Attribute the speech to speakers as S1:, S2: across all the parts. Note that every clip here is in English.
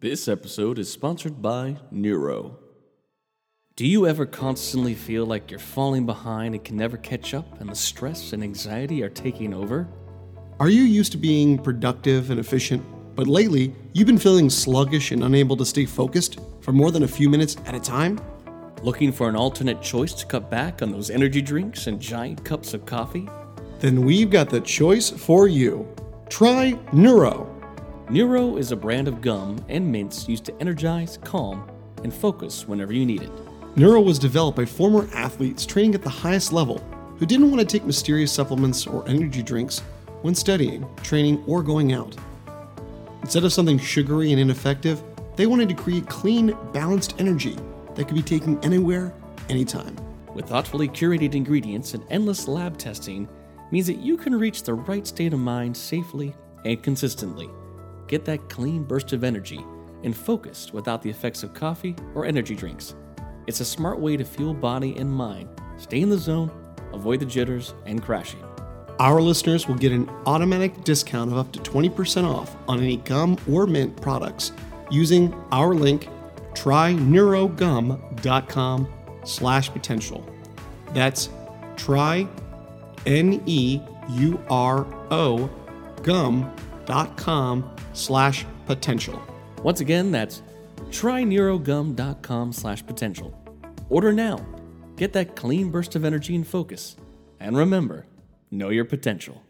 S1: This episode is sponsored by Neuro. Do you ever constantly feel like you're falling behind and can never catch up, and the stress and anxiety are taking over?
S2: Are you used to being productive and efficient, but lately you've been feeling sluggish and unable to stay focused for more than a few minutes at a time?
S1: Looking for an alternate choice to cut back on those energy drinks and giant cups of coffee?
S2: Then we've got the choice for you. Try Neuro.
S1: Neuro is a brand of gum and mints used to energize, calm, and focus whenever you need it.
S2: Neuro was developed by former athletes training at the highest level who didn't want to take mysterious supplements or energy drinks when studying, training, or going out. Instead of something sugary and ineffective, they wanted to create clean, balanced energy that could be taken anywhere, anytime.
S1: With thoughtfully curated ingredients and endless lab testing, means that you can reach the right state of mind safely and consistently. Get that clean burst of energy and focus without the effects of coffee or energy drinks. It's a smart way to fuel body and mind, stay in the zone, avoid the jitters and crashing.
S2: Our listeners will get an automatic discount of up to 20% off on any gum or mint products using our link tryneurogum.com slash potential. That's try N-E-U-R-O gum.com slash potential.
S1: Once again, that's tryneurogum.com slash potential. Order now. Get that clean burst of energy and focus. And remember, know your potential.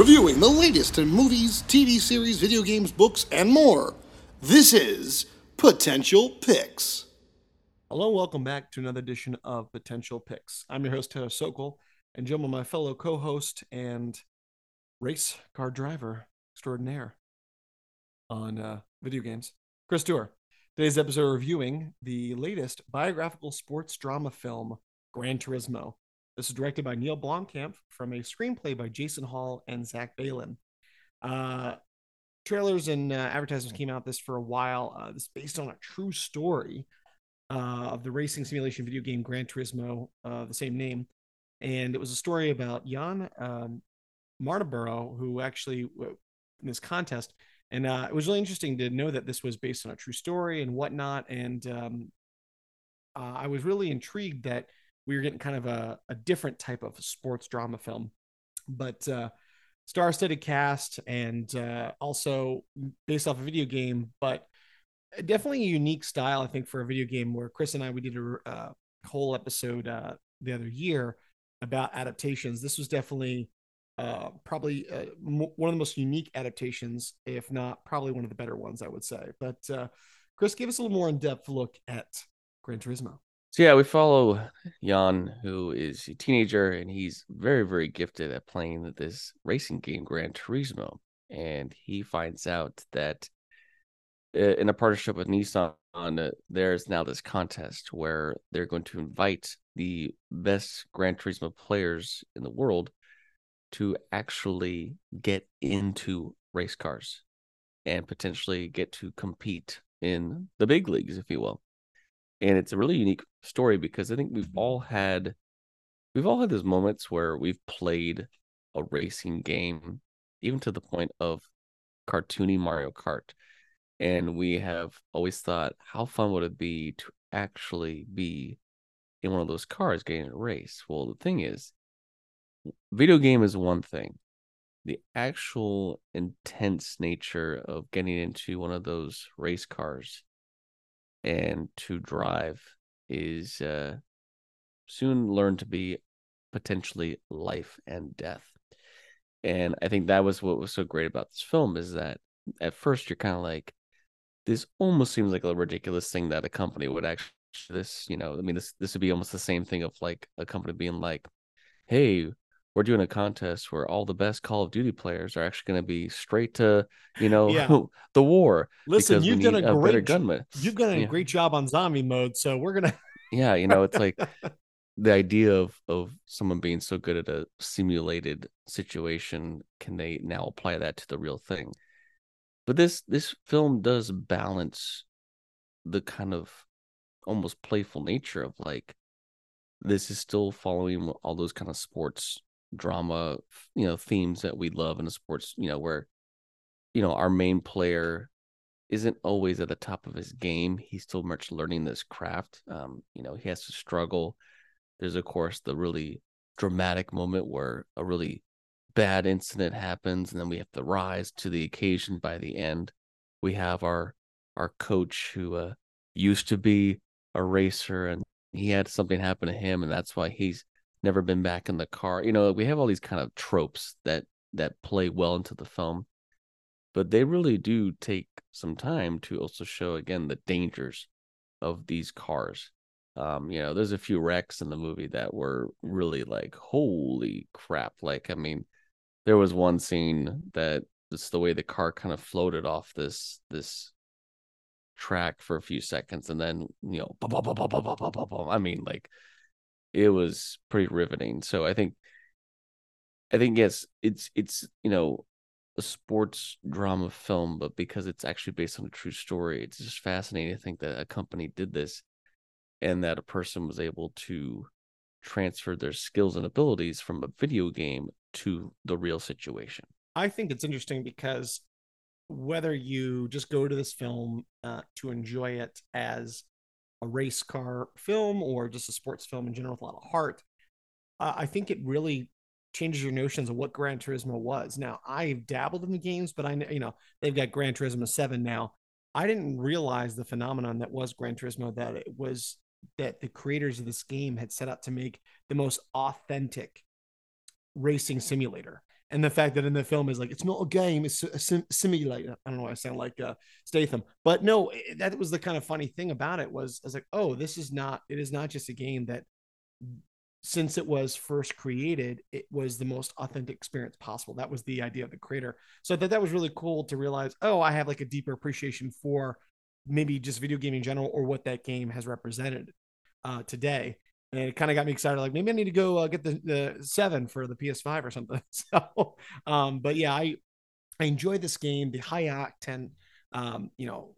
S2: Reviewing the latest in movies, TV series, video games, books, and more. This is Potential Picks. Hello, welcome back to another edition of Potential Picks. I'm your host, Taylor Sokol, and by my fellow co host and race car driver extraordinaire on uh, video games, Chris Tour. Today's episode reviewing the latest biographical sports drama film, Gran Turismo. This is directed by Neill Blomkamp from a screenplay by Jason Hall and Zach Baylin. Uh, trailers and uh, advertisements came out this for a while. Uh, this is based on a true story uh, of the racing simulation video game Gran Turismo, uh, the same name. And it was a story about Jann um, Mardenborough, who actually in this contest. And uh, it was really interesting to know that this was based on a true story and whatnot. And um, I was really intrigued that we were getting kind of a, a different type of sports drama film. But uh, star-studded cast and uh, also based off a video game, but definitely a unique style. I think for a video game where Chris and I we did a uh, whole episode uh, the other year about adaptations. This was definitely uh, probably uh, m- one of the most unique adaptations, if not probably one of the better ones, I would say. But uh, Chris, give us a little more in-depth look at Gran Turismo.
S1: So yeah, we follow Jann, who is a teenager, and he's very, very gifted at playing this racing game, Gran Turismo. And he finds out that uh, in a partnership with Nissan, uh, there's now this contest where they're going to invite the best Gran Turismo players in the world to actually get into race cars and potentially get to compete in the big leagues, if you will and it's a really unique story because I think we've mm-hmm. all had we've all had those moments where we've played a racing game, even to the point of cartoony Mario Kart, and we have always thought, how fun would it be to actually be in one of those cars getting a race? Well, the thing is, video game is one thing. The actual intense nature of getting into one of those race cars and to drive is uh, soon learn to be potentially life and death. And I think that was what was so great about this film is that at first you're kind of like, this almost seems like a ridiculous thing that a company would actually this, you know, I mean this this would be almost the same thing of like a company being like, hey, we're doing a contest where all the best Call of Duty players are actually going to be straight to, you know, yeah. the war.
S2: Listen, you've done a, a great gunman. You've done a yeah. great job on zombie mode, so we're gonna.
S1: yeah, you know, it's like the idea of of someone being so good at a simulated situation. Can they now apply that to the real thing? But this this film does balance the kind of almost playful nature of like this is still following all those kind of sports drama, you know, themes that we love in the sports, you know, where you know our main player isn't always at the top of his game. He's still much learning this craft. Um, you know, he has to struggle. There's of course the really dramatic moment where a really bad incident happens and then we have to rise to the occasion by the end. We have our our coach who uh, used to be a racer and he had something happen to him and that's why he's never been back in the car. You know, we have all these kind of tropes that that play well into the film, but they really do take some time to also show again the dangers of these cars. Um, you know, there's a few wrecks in the movie that were really like, holy crap! Like, I mean, there was one scene that it's the way the car kind of floated off this this track for a few seconds and then you know I mean like it was pretty riveting. So I think I think yes, it's it's you know a sports drama film, but because it's actually based on a true story, it's just fascinating to think that a company did this and that a person was able to transfer their skills and abilities from a video game to the real situation.
S2: I think it's interesting because whether you just go to this film uh, to enjoy it as a race car film or just a sports film in general with a lot of heart, uh, I think it really changes your notions of what Gran Turismo was. Now, I've dabbled in the games, but I know, you know, they've got Gran Turismo 7 now. I didn't realize the phenomenon that was Gran Turismo that it was that the creators of this game had set out to make the most authentic racing simulator and the fact that in the film is like it's not a game it's a sim- simulator. I don't know i sound like uh, statham but no that was the kind of funny thing about it was i was like oh this is not it is not just a game that since it was first created it was the most authentic experience possible. That was the idea of the creator. So i thought that was really cool to realize oh i have like a deeper appreciation for maybe just video game in general or what that game has represented uh, today and it kind of got me excited. Like maybe I need to go uh, get the the seven for the PS5 or something. So, um, but yeah, I I enjoy this game. The high octane, um, you know,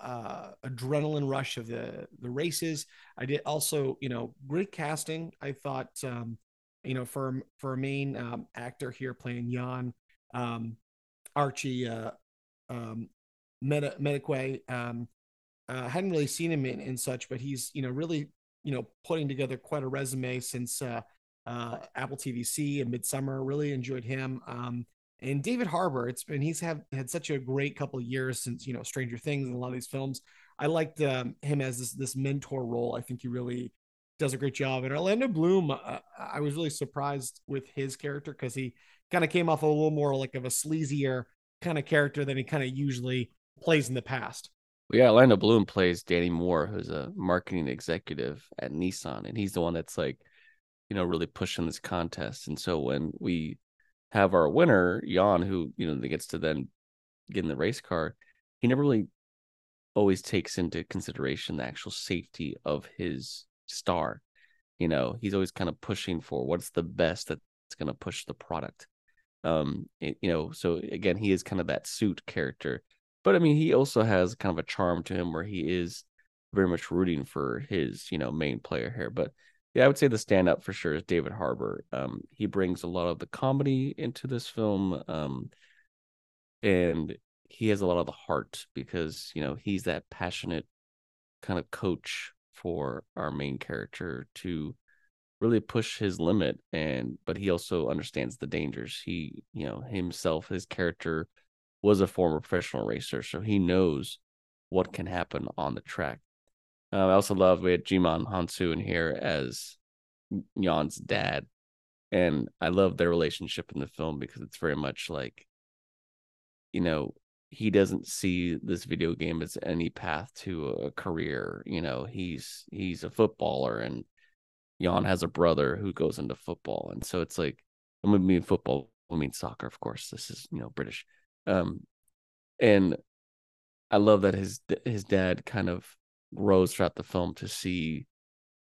S2: uh, adrenaline rush of the the races. I did also, you know, great casting. I thought, um, you know, for for a main um, actor here playing Jann, um, Archie uh, um, Meta. Um, uh, hadn't really seen him in, in such, but he's you know really you know, putting together quite a resume since uh, uh, Apple TVC and Midsommar. Really enjoyed him. Um, and David Harbour, it's been he's had had such a great couple of years since you know Stranger Things and a lot of these films. I liked um, him as this this mentor role. I think he really does a great job. And Orlando Bloom, uh, I was really surprised with his character because he kind of came off a little more like of a sleazier kind of character than he kind of usually plays in the past.
S1: Well, yeah, Orlando Bloom plays Danny Moore, who's a marketing executive at Nissan, and he's the one that's like, you know, really pushing this contest. And so when we have our winner, Jann, who you know gets to then get in the race car, he never really always takes into consideration the actual safety of his star. You know, he's always kind of pushing for what's the best that's going to push the product. Um, it, you know, so again, he is kind of that suit character but I mean, he also has kind of a charm to him where he is very much rooting for his, you know, main player here. But yeah, I would say the standout for sure is David Harbour. Um, he brings a lot of the comedy into this film. Um, and he has a lot of the heart because, you know, he's that passionate kind of coach for our main character to really push his limit and but he also understands the dangers he you know himself his character was a former professional racer, so he knows what can happen on the track. Uh, I also love we had Djimon Hounsou in here as Jann's dad, and I love their relationship in the film because it's very much like, you know, he doesn't see this video game as any path to a career. You know, he's he's a footballer, and Jann has a brother who goes into football, and so it's like, I mean football, I mean soccer, of course. This is you know British, um, and I love that his his dad kind of grows throughout the film to see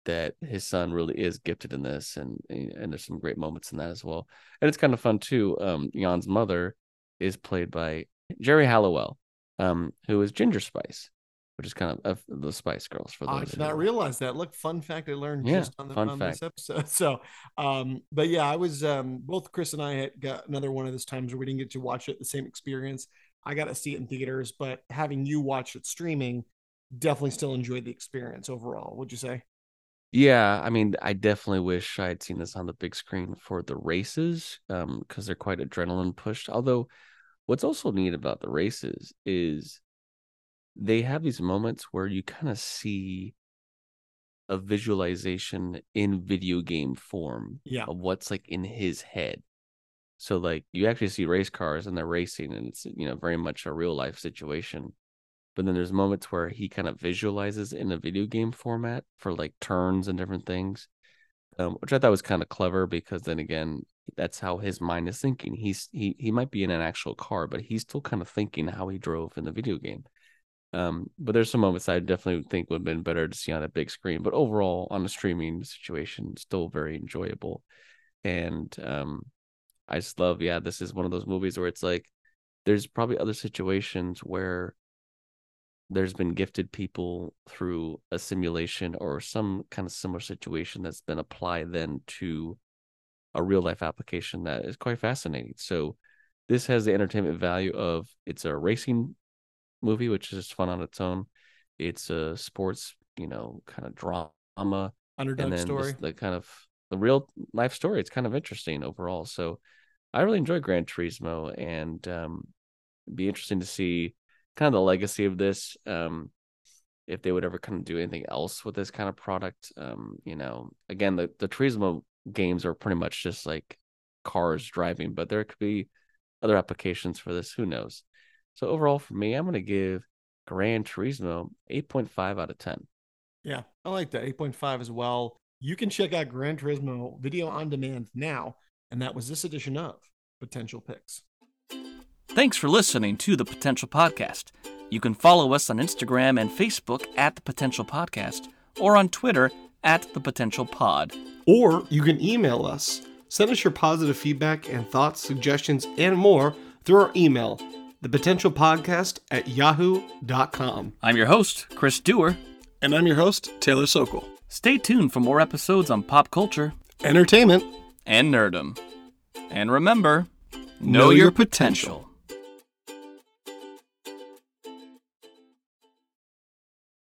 S1: that his son really is gifted in this, and and there's some great moments in that as well. And it's kind of fun too. Um, Jann's mother is played by Geri Halliwell, um, who is Ginger Spice, which is kind of the Spice Girls for those.
S2: I did not realize that. Look, fun fact I learned
S1: Yeah,
S2: just on, the, on this episode. So, um, but yeah, I was um, both Chris and I had got another one of those times where we didn't get to watch it the same experience. I got to see it in theaters, but having you watch it streaming, definitely still enjoyed the experience overall. Would you say?
S1: Yeah, I mean, I definitely wish I had seen this on the big screen for the races, um, because they're quite adrenaline pushed. Although, what's also neat about the races is they have these moments where you kind of see a visualization in video game form
S2: Yeah.
S1: of what's like in his head. So like you actually see race cars and they're racing and it's you know very much a real life situation. But then there's moments where he kind of visualizes in a video game format for like turns and different things. Um, which I thought was kind of clever because then again, that's how his mind is thinking. He's he he might be in an actual car, but he's still kind of thinking how he drove in the video game. Um, but there's some moments I definitely think would have been better to see on a big screen. But overall, on a streaming situation, still very enjoyable. And um, I just love, yeah, this is one of those movies where it's like there's probably other situations where there's been gifted people through a simulation or some kind of similar situation that's been applied then to a real life application that is quite fascinating. So this has the entertainment value of it's a racing movie, which is just fun on its own. It's a sports, you know, kind of drama,
S2: Underdog
S1: and then
S2: story.
S1: the kind of the real life story. It's kind of interesting overall. So I really enjoy Gran Turismo, and um, it'd be interesting to see kind of the legacy of this. Um, if they would ever kind of do anything else with this kind of product, um, you know, again, the the Turismo games are pretty much just like cars driving, but there could be other applications for this. Who knows? So overall, for me, I'm going to give Gran Turismo 8.5 out of 10.
S2: Yeah, I like that. 8.5 as well. You can check out Gran Turismo video on demand now. And that was this edition of Potential Picks.
S3: Thanks for listening to the Potential Podcast. You can follow us on Instagram and Facebook at the Potential Podcast or on Twitter at the Potential Pod.
S2: Or you can email us. Send us your positive feedback and thoughts, suggestions, and more through our email, thepotentialpodcast at yahoo.com.
S3: I'm your host, Chris Dewar.
S2: And I'm your host, Taylor Sokol.
S3: Stay tuned for more episodes on pop culture
S2: Entertainment.
S3: and nerdom. And remember,
S2: Know
S3: know,
S2: your
S3: your potential.